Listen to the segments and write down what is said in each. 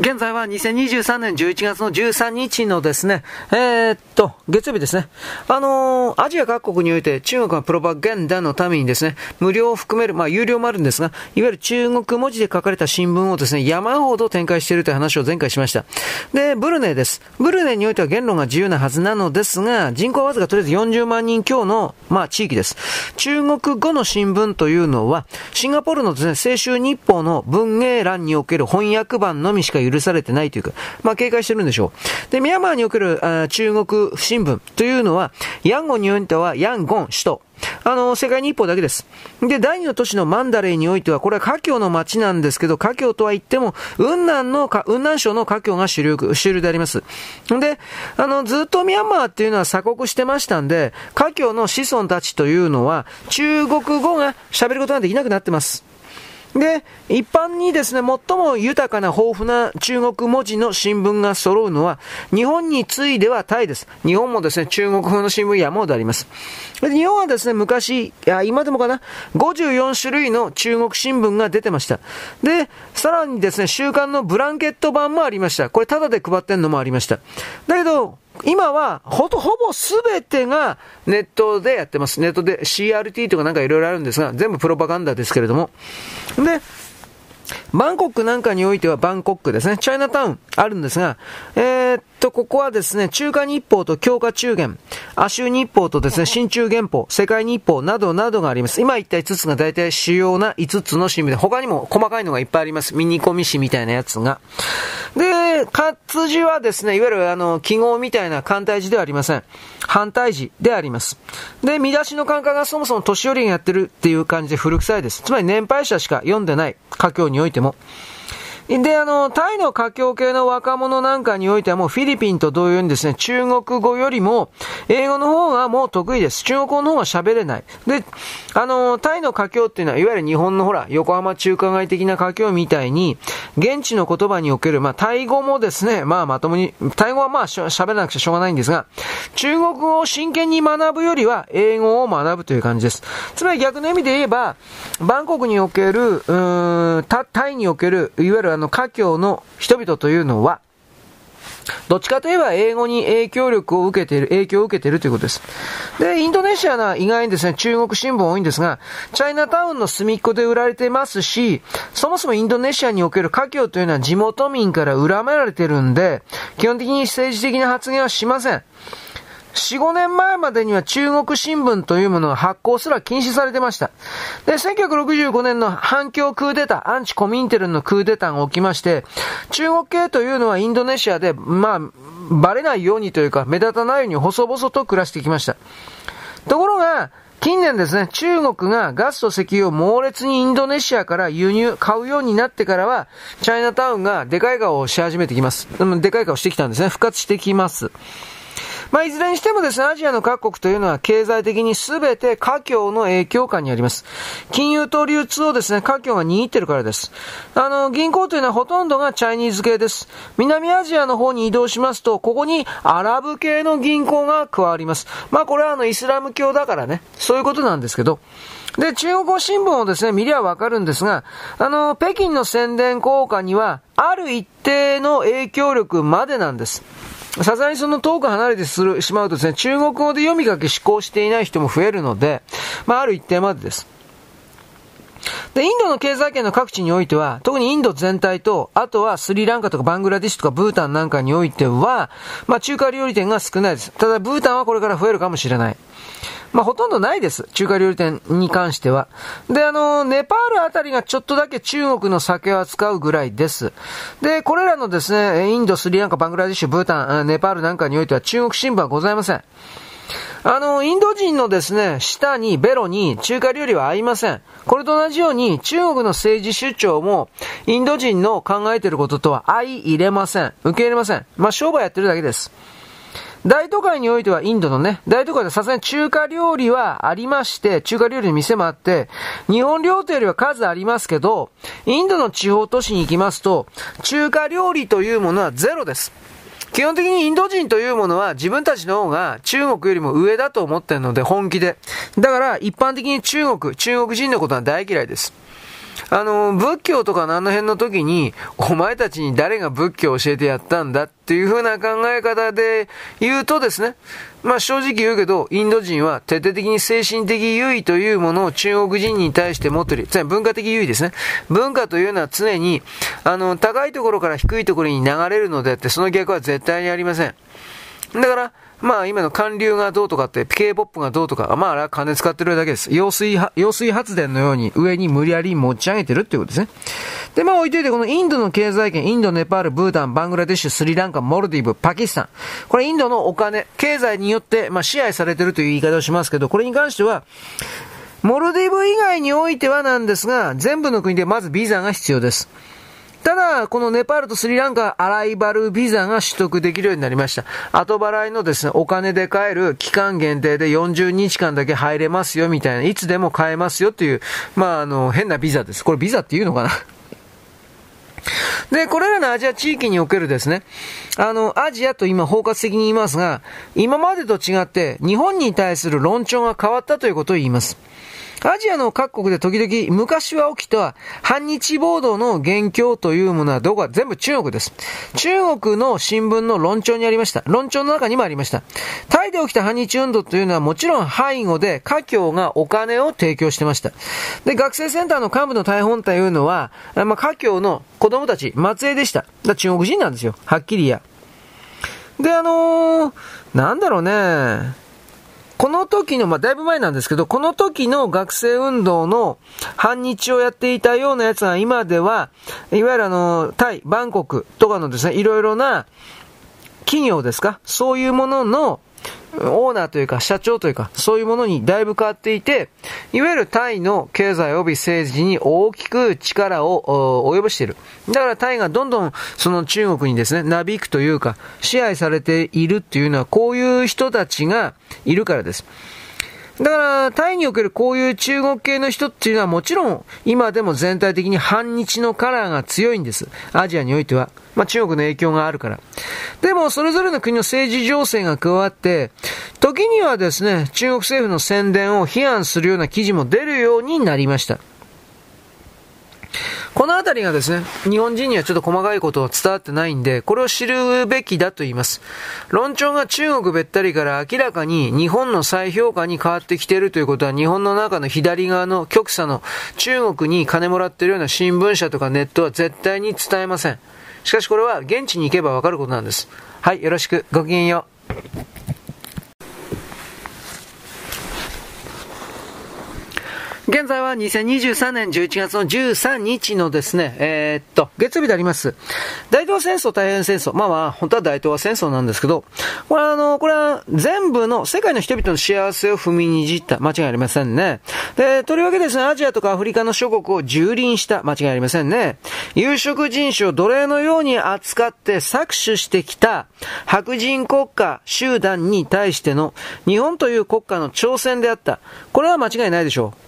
現在は2023年11月の13日のですね、えー、っと、月曜日ですね。あのー、アジア各国において中国はプロパガンダのためにですね、無料を含める、まあ有料もあるんですが、いわゆる中国文字で書かれた新聞をですね、山ほど展開しているという話を前回しました。で、ブルネイです。ブルネイにおいては言論が自由なはずなのですが、人口はわずかとりあえず40万人強の、まあ地域です。中国語の新聞というのは、シンガポールのですね、青春日報の文芸欄における翻訳版のみしか許されてないというか、まあ警戒してるんでしょう。で、ミャンマーにおけるあ中国新聞というのは、ヤンゴンにおいてはヤンゴン首都。あの、世界日報だけです。で、第二の都市のマンダレーにおいては、これは華僑の街なんですけど、華僑とは言っても、雲南の、雲南省の華僑が主流、主流であります。で、あの、ずっとミャンマーっていうのは鎖国してましたんで、華僑の子孫たちというのは、中国語が喋ることができなくなってます。で、一般にですね、最も豊かな豊富な中国文字の新聞が揃うのは、日本に次いではタイです。日本もですね、中国語の新聞山ほどあります。で日本はですね、昔、いや、今でもかな、54種類の中国新聞が出てました。で、さらにですね、週刊のブランケット版もありました。これタダで配ってんのもありました。だけど、今は、ほと、ほぼ全てがネットでやってます。ネットで CRT とかなんかいろいろあるんですが、全部プロパガンダですけれども。で、バンコクなんかにおいてはバンコクですね。チャイナタウンあるんですが、えー、っと、ここはですね、中華日報と強化中元、亜州日報とですね、新中元報、世界日報などなどがあります。今言った5つが大体主要な5つの新聞で、他にも細かいのがいっぱいあります。ミニコミ紙みたいなやつが。で、活字はですね、いわゆるあの、記号みたいな簡体字ではありません。反対字であります。で、見出しの感覚がそもそも年寄りがやってるっていう感じで古臭いです。つまり年配者しか読んでない、家境においても。で、あの、タイの華僑系の若者なんかにおいてはもうフィリピンと同様にですね、中国語よりも英語の方がもう得意です。中国語の方が喋れない。で、あの、タイの華僑っていうのは、いわゆる日本のほら、横浜中華街的な華僑みたいに、現地の言葉における、まあ、タイ語もですね、まあ、まともに、タイ語はまあ、喋らなくちゃしょうがないんですが、中国語を真剣に学ぶよりは、英語を学ぶという感じです。つまり逆の意味で言えば、バンコクにおける、うーん、タイにおける、いわゆるの、華僑の人々というのは、どっちかといえば英語に影響力を受けている、影響を受けているということです。で、インドネシアな意外にですね、中国新聞多いんですが、チャイナタウンの隅っこで売られてますし、そもそもインドネシアにおける華僑というのは地元民から恨められてるんで、基本的に政治的な発言はしません。4、5年前までには中国新聞というものが発行すら禁止されてました。で、1965年の反共クーデター、アンチコミンテルンのクーデターが起きまして、中国系というのはインドネシアで、まあ、バレないようにというか、目立たないように細々と暮らしてきました。ところが、近年ですね、中国がガスと石油を猛烈にインドネシアから輸入、買うようになってからは、チャイナタウンがでかい顔をし始めてきます。でかい顔してきたんですね。復活してきます。まあ、いずれにしてもですね、アジアの各国というのは経済的に全て華僑の影響下にあります。金融と流通をですね、華僑が握ってるからです。あの、銀行というのはほとんどがチャイニーズ系です。南アジアの方に移動しますと、ここにアラブ系の銀行が加わります。まあ、これはあの、イスラム教だからね、そういうことなんですけど、で、中国語新聞をですね、見りゃわかるんですが、あの、北京の宣伝効果には、ある一定の影響力までなんです。さすがにその遠く離れてするしまうとですね、中国語で読み書き思考していない人も増えるので、まあ、ある一定までです。で、インドの経済圏の各地においては、特にインド全体と、あとはスリランカとかバングラディッシュとかブータンなんかにおいては、まあ中華料理店が少ないです。ただブータンはこれから増えるかもしれない。まあ、ほとんどないです。中華料理店に関しては。で、あの、ネパールあたりがちょっとだけ中国の酒を扱うぐらいです。で、これらのですね、インド、スリランカ、バングラディッシュ、ブータン、ネパールなんかにおいては中国新聞はございません。あの、インド人のですね、舌に、ベロに中華料理は合いません。これと同じように中国の政治出張もインド人の考えていることとは相入れません。受け入れません。まあ、商売やってるだけです。大都会においてはインドのね、大都会でさすがに中華料理はありまして、中華料理の店もあって、日本料亭よりは数ありますけど、インドの地方都市に行きますと、中華料理というものはゼロです。基本的にインド人というものは自分たちの方が中国よりも上だと思ってるので本気で。だから一般的に中国、中国人のことは大嫌いです。あの、仏教とかのあの辺の時に、お前たちに誰が仏教を教えてやったんだっていう風な考え方で言うとですね、まあ正直言うけど、インド人は徹底的に精神的優位というものを中国人に対して持っている。つまり文化的優位ですね。文化というのは常に、あの、高いところから低いところに流れるのであって、その逆は絶対にありません。だから、まあ今の韓流がどうとかって、K-POP がどうとか、まああれは金使ってるだけです。揚水、揚水発電のように上に無理やり持ち上げてるっていうことですね。で、まあ置いといて、このインドの経済圏、インド、ネパール、ブータン、バングラデシュ、スリランカ、モルディブ、パキスタン。これインドのお金、経済によって、まあ支配されてるという言い方をしますけど、これに関しては、モルディブ以外においてはなんですが、全部の国でまずビザが必要です。ただ、このネパールとスリランカ、アライバルビザが取得できるようになりました。後払いのですね、お金で買える期間限定で40日間だけ入れますよみたいな、いつでも買えますよっていう、まあ、あの、変なビザです。これビザっていうのかな？で、これらのアジア地域におけるですね、あの、アジアと今包括的に言いますが、今までと違って日本に対する論調が変わったということを言います。アジアの各国で時々昔は起きた反日暴動の元凶というものはどこか全部中国です。中国の新聞の論調にありました。論調の中にもありました。タイで起きた反日運動というのはもちろん背後で華僑がお金を提供してました。で、学生センターの幹部の大本というのは、まあ、華僑の子供たち、末裔でした。だ中国人なんですよ。はっきりや。で、あのー、なんだろうね。この時の、まあ、だいぶ前なんですけど、この時の学生運動の反日をやっていたようなやつは今では、いわゆるあの、タイ、バンコクとかのですね、いろいろな企業ですかそういうもののオーナーというか社長というか、そういうものにだいぶ変わっていて、いわゆるタイの経済及び政治に大きく力を及ぼしている。だからタイがどんどんその中国にですね、なびくというか、支配されているっていうのはこういう人たちがいるからです。だから、タイにおけるこういう中国系の人っていうのはもちろん、今でも全体的に反日のカラーが強いんです。アジアにおいては。まあ、中国の影響があるから。でも、それぞれの国の政治情勢が加わって、時にはですね、中国政府の宣伝を批判するような記事も出るようになりました。このあたりがですね、日本人にはちょっと細かいことは伝わってないんで、これを知るべきだと言います。論調が中国べったりから明らかに日本の再評価に変わってきているということは、日本の中の左側の極左の中国に金もらってるような新聞社とかネットは絶対に伝えません。しかしこれは現地に行けばわかることなんです。はい、よろしく。ごきげんよう。現在は2023年11月の13日のですね、えー、っと、月曜日であります。大東亜戦争、太平洋戦争。まあまあ、本当は大東亜戦争なんですけど、これはあの、これは全部の世界の人々の幸せを踏みにじった。間違いありませんね。で、とりわけですね、アジアとかアフリカの諸国を蹂躙した。間違いありませんね。有色人種を奴隷のように扱って搾取してきた白人国家集団に対しての日本という国家の挑戦であった。これは間違いないでしょう。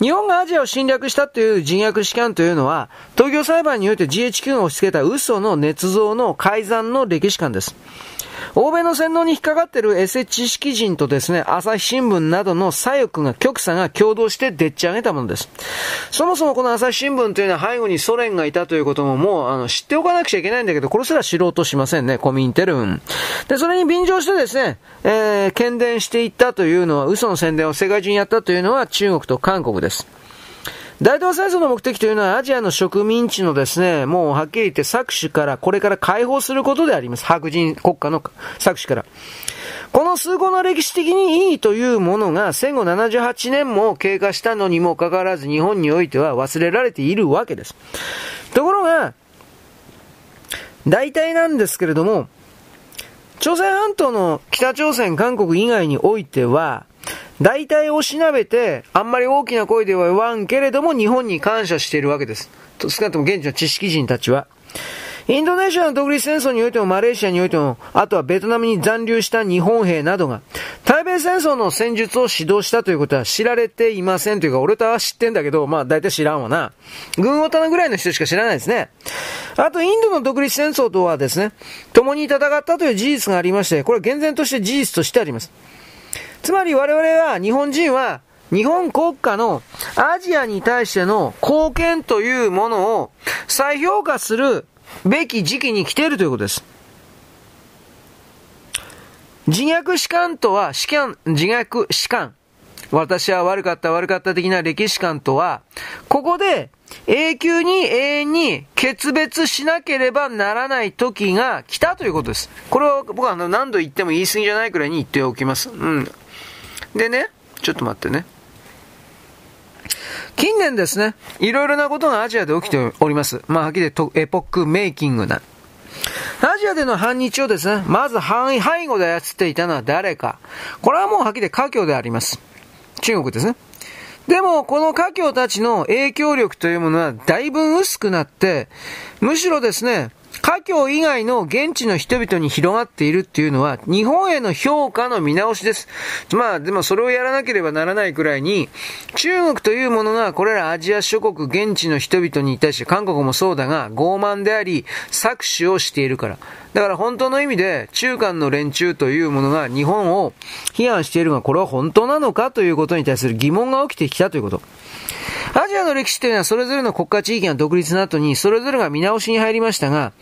日本がアジアを侵略したという人薬士官というのは、東京裁判において GHQ が押し付けた嘘の捏造の改ざんの歴史観です。欧米の洗脳に引っかかっているエセ知識人とですね、朝日新聞などの左翼が、極左が共同してでっち上げたものです。そもそもこの朝日新聞というのは背後にソ連がいたということももうあの知っておかなくちゃいけないんだけど、これすら知ろうとしませんね、コミンテルン。で、それに便乗してですね、えー、喧伝していったというのは、嘘の宣伝を世界中にやったというのは中国と韓国です。です大東戦争の目的というのはアジアの植民地のですね、もうはっきり言って搾取からこれから解放することであります。白人国家の搾取から。この数個の歴史的にいいというものが戦後78年も経過したのにもかかわらず日本においては忘れられているわけです。ところが、大体なんですけれども、朝鮮半島の北朝鮮、韓国以外においては、大体をしなべて、あんまり大きな声では言わんけれども、日本に感謝しているわけです。少なくとも現地の知識人たちは。インドネシアの独立戦争においても、マレーシアにおいても、あとはベトナムに残留した日本兵などが、対米戦争の戦術を指導したということは知られていませんというか、俺とは知ってんだけど、まあ大体知らんわな。軍オタナぐらいの人しか知らないですね。あと、インドの独立戦争とはですね、共に戦ったという事実がありまして、これは厳然として事実としてあります。つまり我々は、日本人は、日本国家のアジアに対しての貢献というものを再評価するべき時期に来ているということです。自虐史観とは、史観、自虐史観。私は悪かった悪かった的な歴史観とは、ここで永久に永遠に決別しなければならない時が来たということです。これは僕は何度言っても言い過ぎじゃないくらいに言っておきます。うん。でね、ちょっと待ってね。近年ですね、いろいろなことがアジアで起きております。まあ、はっきり言ってエポックメイキングな。アジアでの反日をですね、まず背後で操っていたのは誰か。これはもうはっきり華僑であります。中国ですね。でも、この華僑たちの影響力というものはだいぶ薄くなって、むしろですね、華僑以外の現地の人々に広がっているっていうのは、日本への評価の見直しです。まあ、でもそれをやらなければならないくらいに、中国というものが、これらアジア諸国現地の人々に対して、韓国もそうだが、傲慢であり、搾取をしているから。だから本当の意味で、中間の連中というものが日本を批判しているが、これは本当なのかということに対する疑問が起きてきたということ。アジアの歴史というのはそれぞれの国家地域が独立の後にそれぞれが見直しに入りましたが、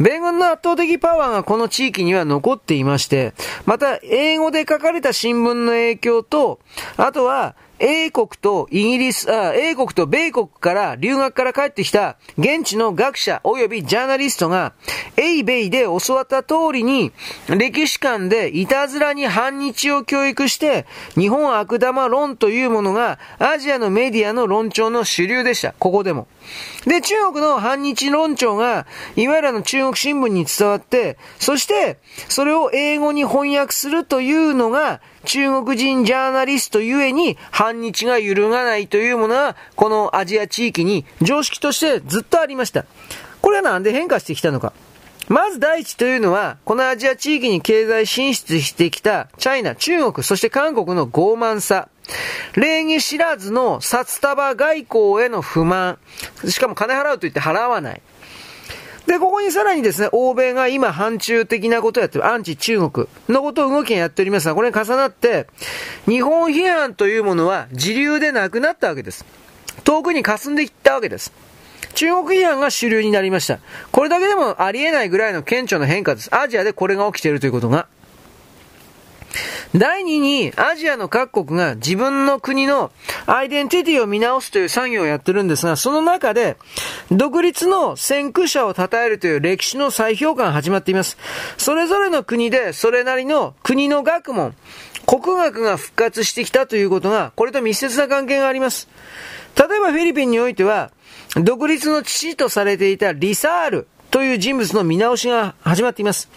米軍の圧倒的パワーがこの地域には残っていまして、また英語で書かれた新聞の影響と、あとは英国とイギリス、あ英国と米国から留学から帰ってきた現地の学者及びジャーナリストが、英米で教わった通りに、歴史観でいたずらに反日を教育して、日本悪玉論というものがアジアのメディアの論調の主流でした。ここでも。で、中国の反日論調が、いわゆるあの中国新聞に伝わって、そして、それを英語に翻訳するというのが、中国人ジャーナリストゆえに反日が揺るがないというものは、このアジア地域に常識としてずっとありました。これはなんで変化してきたのか。まず第一というのは、このアジア地域に経済進出してきたチャイナ、中国、そして韓国の傲慢さ。礼儀知らずの札束外交への不満。しかも金払うと言って払わない。で、ここにさらにですね、欧米が今反中的なことをやってる、アンチ中国のことを動きがやっておりますが、これに重なって、日本批判というものは自流でなくなったわけです。遠くに霞んでいったわけです。中国批判が主流になりました。これだけでもありえないぐらいの顕著な変化です。アジアでこれが起きているということが。第2に、アジアの各国が自分の国のアイデンティティを見直すという作業をやってるんですが、その中で、独立の先駆者を称えるという歴史の再評価が始まっています。それぞれの国で、それなりの国の学問、国学が復活してきたということが、これと密接な関係があります。例えばフィリピンにおいては、独立の父とされていたリサールという人物の見直しが始まっています。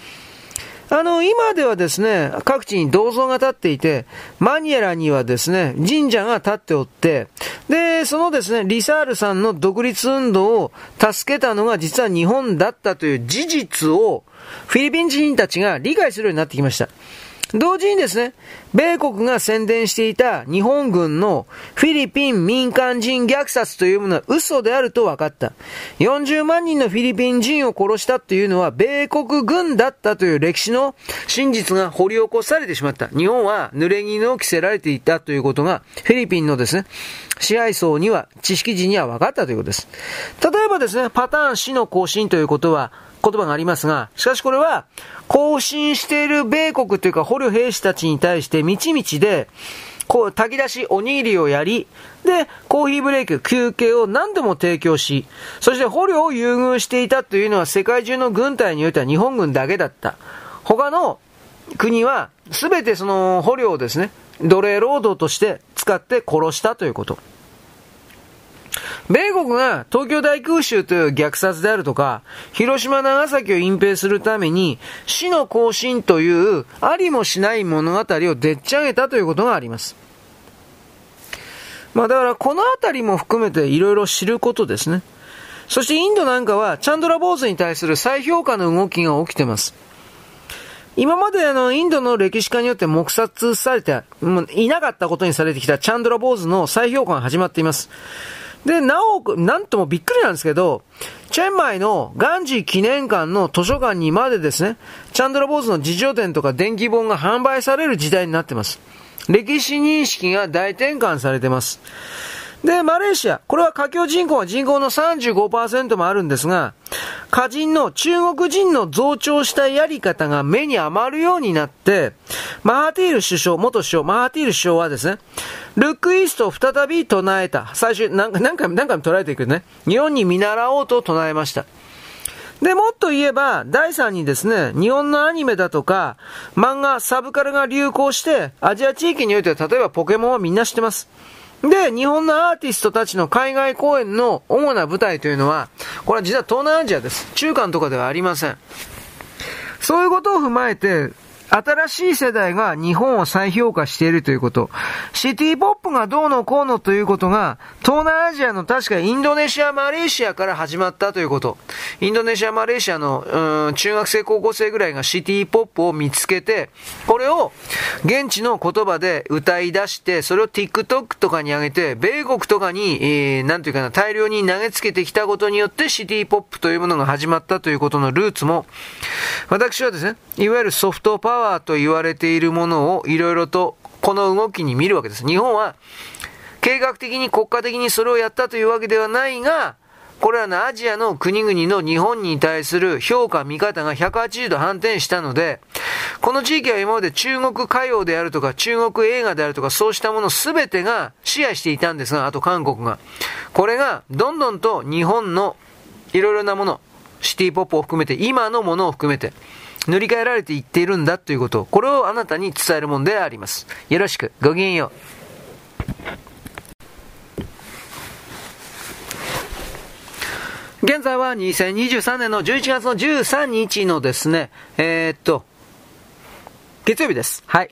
あの、今ではですね、各地に銅像が建っていて、マニエラにはですね、神社が建っておって、で、そのですね、リサールさんの独立運動を助けたのが実は日本だったという事実を、フィリピン人たちが理解するようになってきました。同時にですね、米国が宣伝していた日本軍のフィリピン民間人虐殺というものは嘘であると分かった。40万人のフィリピン人を殺したというのは米国軍だったという歴史の真実が掘り起こされてしまった。日本は濡れ衣を着せられていたということがフィリピンのですね、支配層には、知識人には分かったということです。例えばですね、パターン死の更新ということは、言葉がありますが、しかしこれは、更新している米国というか捕虜兵士たちに対して、みちみちで、こう、炊き出しおにぎりをやり、で、コーヒーブレイク、休憩を何度も提供し、そして捕虜を優遇していたというのは世界中の軍隊においては日本軍だけだった。他の国は、すべてその捕虜をですね、奴隷労働として使って殺したということ。米国が東京大空襲という虐殺であるとか、広島長崎を隠蔽するために、死の行進というありもしない物語をでっち上げたということがあります。まあだからこのあたりも含めていろいろ知ることですね。そしてインドなんかはチャンドラ坊主に対する再評価の動きが起きてます。今まであの、インドの歴史家によって黙殺されて、いなかったことにされてきたチャンドラ坊主の再評価が始まっています。で、なお、なんともびっくりなんですけど、チェンマイのガンジー記念館の図書館にまでですね、チャンドラ坊主の自助伝とか電気本が販売される時代になってます。歴史認識が大転換されてます。で、マレーシア。これは華僑人口は人口の35%もあるんですが、華人の中国人の増長したやり方が目に余るようになって、マハティール首相、元首相、マハティール首相はですね、ルックイーストを再び唱えた。最初、何回も何回も唱えていくね。日本に見習おうと唱えました。で、もっと言えば、第3にですね、日本のアニメだとか、漫画、サブカルが流行して、アジア地域においては、例えばポケモンはみんな知ってます。で、日本のアーティストたちの海外公演の主な舞台というのは、これは実は東南アジアです。中間とかではありません。そういうことを踏まえて、新しい世代が日本を再評価しているということ。シティポップがどうのこうのということが、東南アジアの確かインドネシア、マレーシアから始まったということ。インドネシア、マレーシアの、うん、中学生、高校生ぐらいがシティポップを見つけて、これを現地の言葉で歌い出して、それを TikTok とかに上げて、米国とかに、えー、なんていうかな、大量に投げつけてきたことによってシティポップというものが始まったということのルーツも、私はですね、いわゆるソフトパワーワーと言われているものをいろいろとこの動きに見るわけです。日本は計画的に国家的にそれをやったというわけではないが、これらのアジアの国々の日本に対する評価、見方が180度反転したので、この地域は今まで中国歌謡であるとか、中国映画であるとか、そうしたもの全てが支配していたんですが、あと韓国が。これが、どんどんと日本のいろいろなもの、シティポップを含めて、今のものを含めて、塗り替えられていっているんだということ、これをあなたに伝えるものであります。よろしく、ごきげんよう。現在は2023年の11月の13日のですね、えー、っと、月曜日です。はい。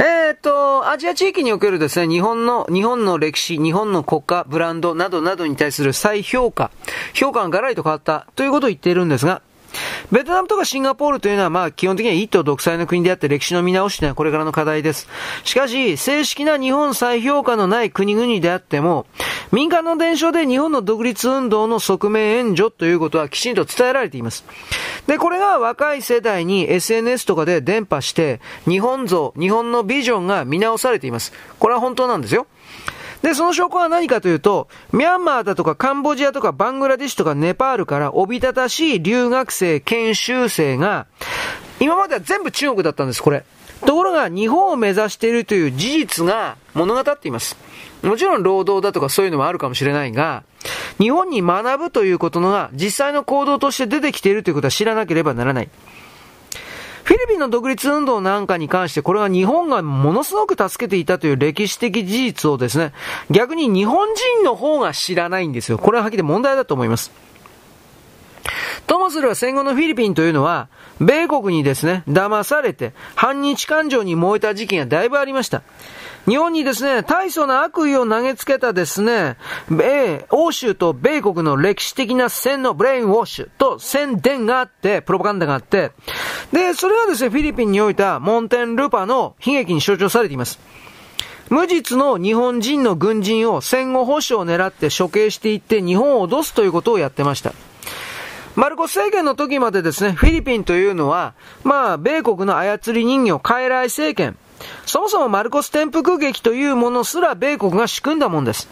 えー、っと、アジア地域におけるですね、日本の、日本の歴史、日本の国家、ブランドなどなどに対する再評価、評価がガラリと変わったということを言っているんですが、ベトナムとかシンガポールというのは、まあ、基本的には一党独裁の国であって歴史の見直しというのはこれからの課題です。しかし、正式な日本再評価のない国々であっても、民間の伝承で日本の独立運動の側面援助ということはきちんと伝えられています。で、これが若い世代に SNS とかで伝播して、日本像、日本のビジョンが見直されています。これは本当なんですよ。で、その証拠は何かというと、ミャンマーだとかカンボジアとかバングラディシュとかネパールからおびただしい留学生、研修生が、今までは全部中国だったんです、これ。ところが、日本を目指しているという事実が物語っています。もちろん労働だとかそういうのもあるかもしれないが、日本に学ぶということのが実際の行動として出てきているということは知らなければならない。フィリピンの独立運動なんかに関して、これは日本がものすごく助けていたという歴史的事実をですね、逆に日本人の方が知らないんですよ。これははっきり問題だと思います。ともすれば戦後のフィリピンというのは、米国にですね、騙されて、反日感情に燃えた時期がだいぶありました。日本にですね、大層な悪意を投げつけたですね、米、欧州と米国の歴史的な戦のブレインウォッシュと宣伝があって、プロパガンダがあって、で、それはですね、フィリピンにおいたモンテン・ルパの悲劇に象徴されています。無実の日本人の軍人を戦後保守を狙って処刑していって日本を脅すということをやってました。マルコス政権の時までですね、フィリピンというのは、まあ、米国の操り人形、傀儡政権、そもそもマルコス転覆劇というものすら米国が仕組んだもんです。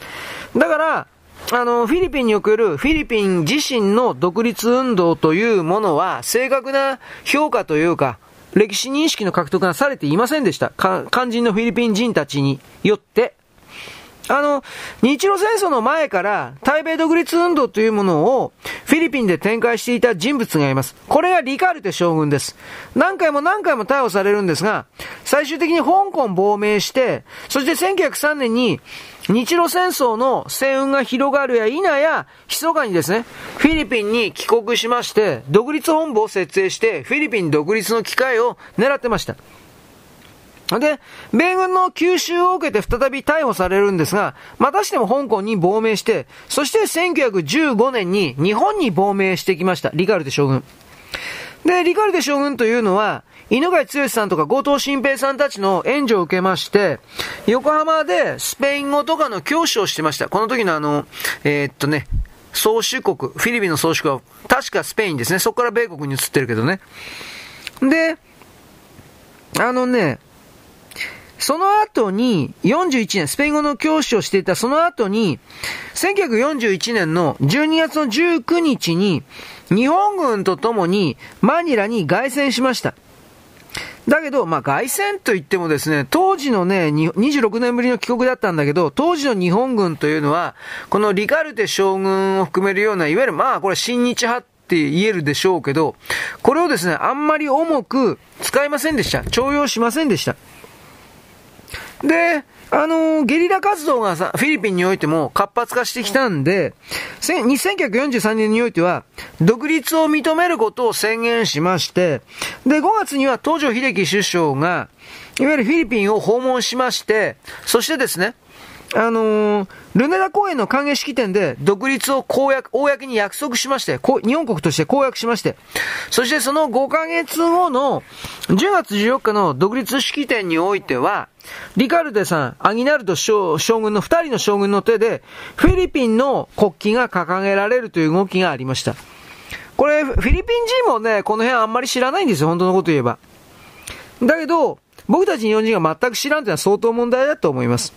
だから、あの、フィリピンにおけるフィリピン自身の独立運動というものは、正確な評価というか、歴史認識の獲得がされていませんでした。肝心のフィリピン人たちによって。あの、日露戦争の前から対米独立運動というものをフィリピンで展開していた人物がいます。これがリカルテ将軍です。何回も何回も逮捕されるんですが、最終的に香港亡命して、そして1903年に日露戦争の戦運が広がるや否や、密かにですね、フィリピンに帰国しまして、独立本部を設営して、フィリピン独立の機会を狙ってました。で、米軍の吸収を受けて再び逮捕されるんですが、またしても香港に亡命して、そして1915年に日本に亡命してきました。リカルテ将軍。で、リカルテ将軍というのは、犬飼剛さんとか後藤新平さんたちの援助を受けまして、横浜でスペイン語とかの教師をしてました。この時のあの、えー、っとね、総主国、フィリピンの総主国は確かスペインですね。そこから米国に移ってるけどね。で、あのね、その後に、41年、スペイン語の教師をしていたその後に、1941年の12月の19日に、日本軍と共にマニラに凱旋しました。だけど、まあ、凱旋といってもですね、当時のね、26年ぶりの帰国だったんだけど、当時の日本軍というのは、このリカルテ将軍を含めるような、いわゆるまあ、これ親日派って言えるでしょうけど、これをですね、あんまり重く使いませんでした。重用しませんでした。で、あのー、ゲリラ活動がさ、フィリピンにおいても活発化してきたんで、1943年においては、独立を認めることを宣言しまして、で、5月には東条英機首相が、いわゆるフィリピンを訪問しまして、そしてですね、あのー、ルネダ公園の歓迎式典で独立を公約、公に約束しまして、日本国として公約しまして、そしてその5ヶ月後の10月14日の独立式典においては、リカルデさん、アギナルド将軍の2人の将軍の手で、フィリピンの国旗が掲げられるという動きがありました。これ、フィリピン人もね、この辺あんまり知らないんですよ、本当のこと言えば。だけど、僕たち日本人が全く知らんというのは相当問題だと思います。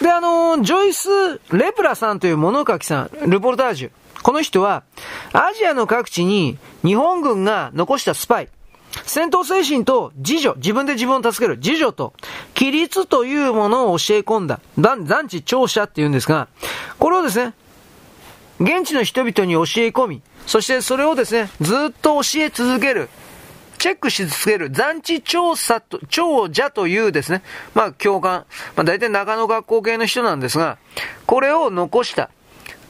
で、あの、ジョイス・レプラさんという物書きさん、ルポルタージュ。この人は、アジアの各地に日本軍が残したスパイ、戦闘精神と自助、自分で自分を助ける自助と、規律というものを教え込んだ、残地長者って言うんですが、これをですね、現地の人々に教え込み、そしてそれをですね、ずっと教え続ける。チェックし続ける残地調査と、長者というですね、まあ、教官、まあ、大体中野学校系の人なんですが、これを残した。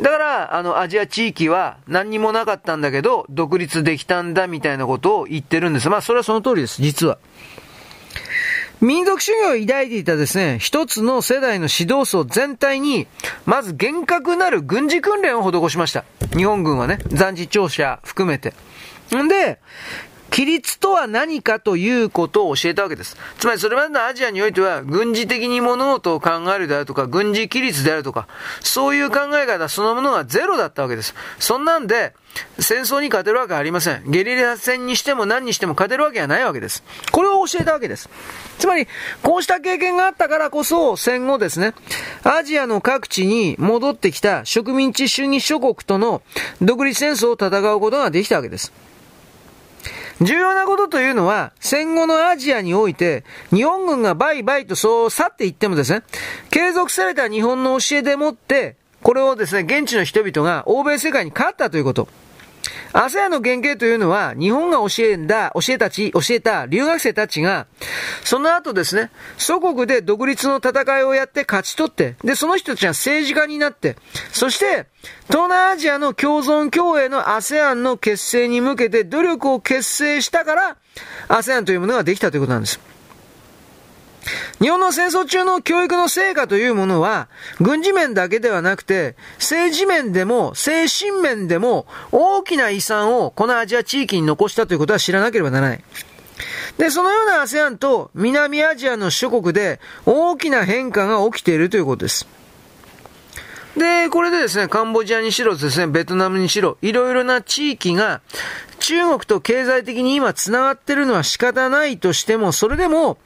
だから、あの、アジア地域は何にもなかったんだけど、独立できたんだみたいなことを言ってるんです。まあ、それはその通りです、実は。民族主義を抱いていたですね、一つの世代の指導層全体に、まず厳格なる軍事訓練を施しました。日本軍はね、残地庁舎含めて。んで、規律とは何かということを教えたわけです。つまりそれまでのアジアにおいては、軍事的に物事を考えるであるとか、軍事規律であるとか、そういう考え方そのものがゼロだったわけです。そんなんで、戦争に勝てるわけありません。ゲリラ戦にしても何にしても勝てるわけがないわけです。これを教えたわけです。つまり、こうした経験があったからこそ、戦後ですね、アジアの各地に戻ってきた植民地主義諸国との独立戦争を戦うことができたわけです。重要なことというのは、戦後のアジアにおいて、日本軍がバイバイとそう去っていってもですね、継続された日本の教えでもって、これをですね、現地の人々が欧米世界に勝ったということ。アセアの原型というのは、日本が教えた、教えたち、教えた留学生たちが、その後ですね、祖国で独立の戦いをやって勝ち取って、で、その人たちが政治家になって、そして、東南アジアの共存共栄の ASEAN の結成に向けて努力を結成したから、ASEAN というものができたということなんです。日本の戦争中の教育の成果というものは、軍事面だけではなくて、政治面でも、精神面でも、大きな遺産をこのアジア地域に残したということは知らなければならない。で、そのような ASEAN と南アジアの諸国で大きな変化が起きているということです。で、これでですね、カンボジアにしろですね、ベトナムにしろ、いろいろな地域が、中国と経済的に今繋がってるのは仕方ないとしても、それでも、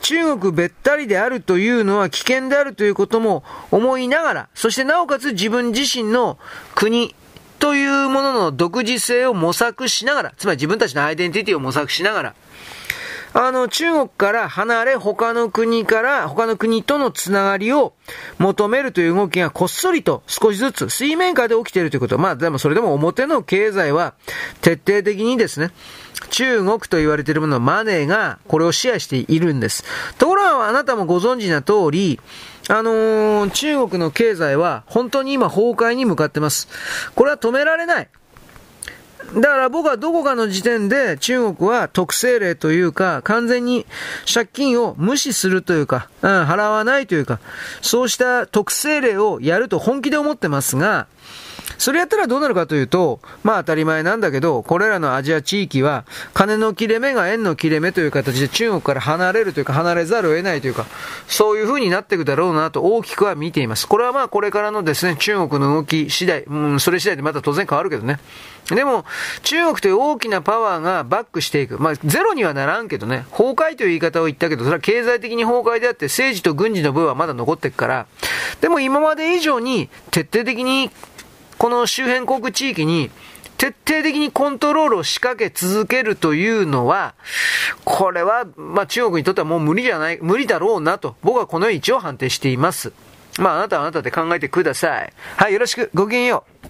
中国べったりであるというのは危険であるということも思いながら、そしてなおかつ自分自身の国、というものの独自性を模索しながら、つまり自分たちのアイデンティティを模索しながら、あの、中国から離れ、他の国から、他の国とのつながりを求めるという動きがこっそりと少しずつ水面下で起きているということ。まあ、でもそれでも表の経済は徹底的にですね、中国と言われているもののマネーがこれを支配しているんです。ところがあなたもご存知な通り、あのー、中国の経済は本当に今崩壊に向かってます。これは止められない。だから僕はどこかの時点で中国は特性例というか、完全に借金を無視するというか、うん、払わないというか、そうした特性例をやると本気で思ってますが、それやったらどうなるかというと、まあ当たり前なんだけど、これらのアジア地域は、金の切れ目が円の切れ目という形で中国から離れるというか、離れざるを得ないというか、そういう風になっていくだろうなと大きくは見ています。これはまあこれからのですね、中国の動き次第、うん、それ次第でまた当然変わるけどね。でも、中国という大きなパワーがバックしていく。まあ、ゼロにはならんけどね、崩壊という言い方を言ったけど、それは経済的に崩壊であって、政治と軍事の部分はまだ残っていくから、でも今まで以上に徹底的にこの周辺国地域に徹底的にコントロールを仕掛け続けるというのは、これは、まあ中国にとってはもう無理じゃない、無理だろうなと、僕はこのように一応判定しています。まああなたはあなたで考えてください。はい、よろしく、ごきげんよう。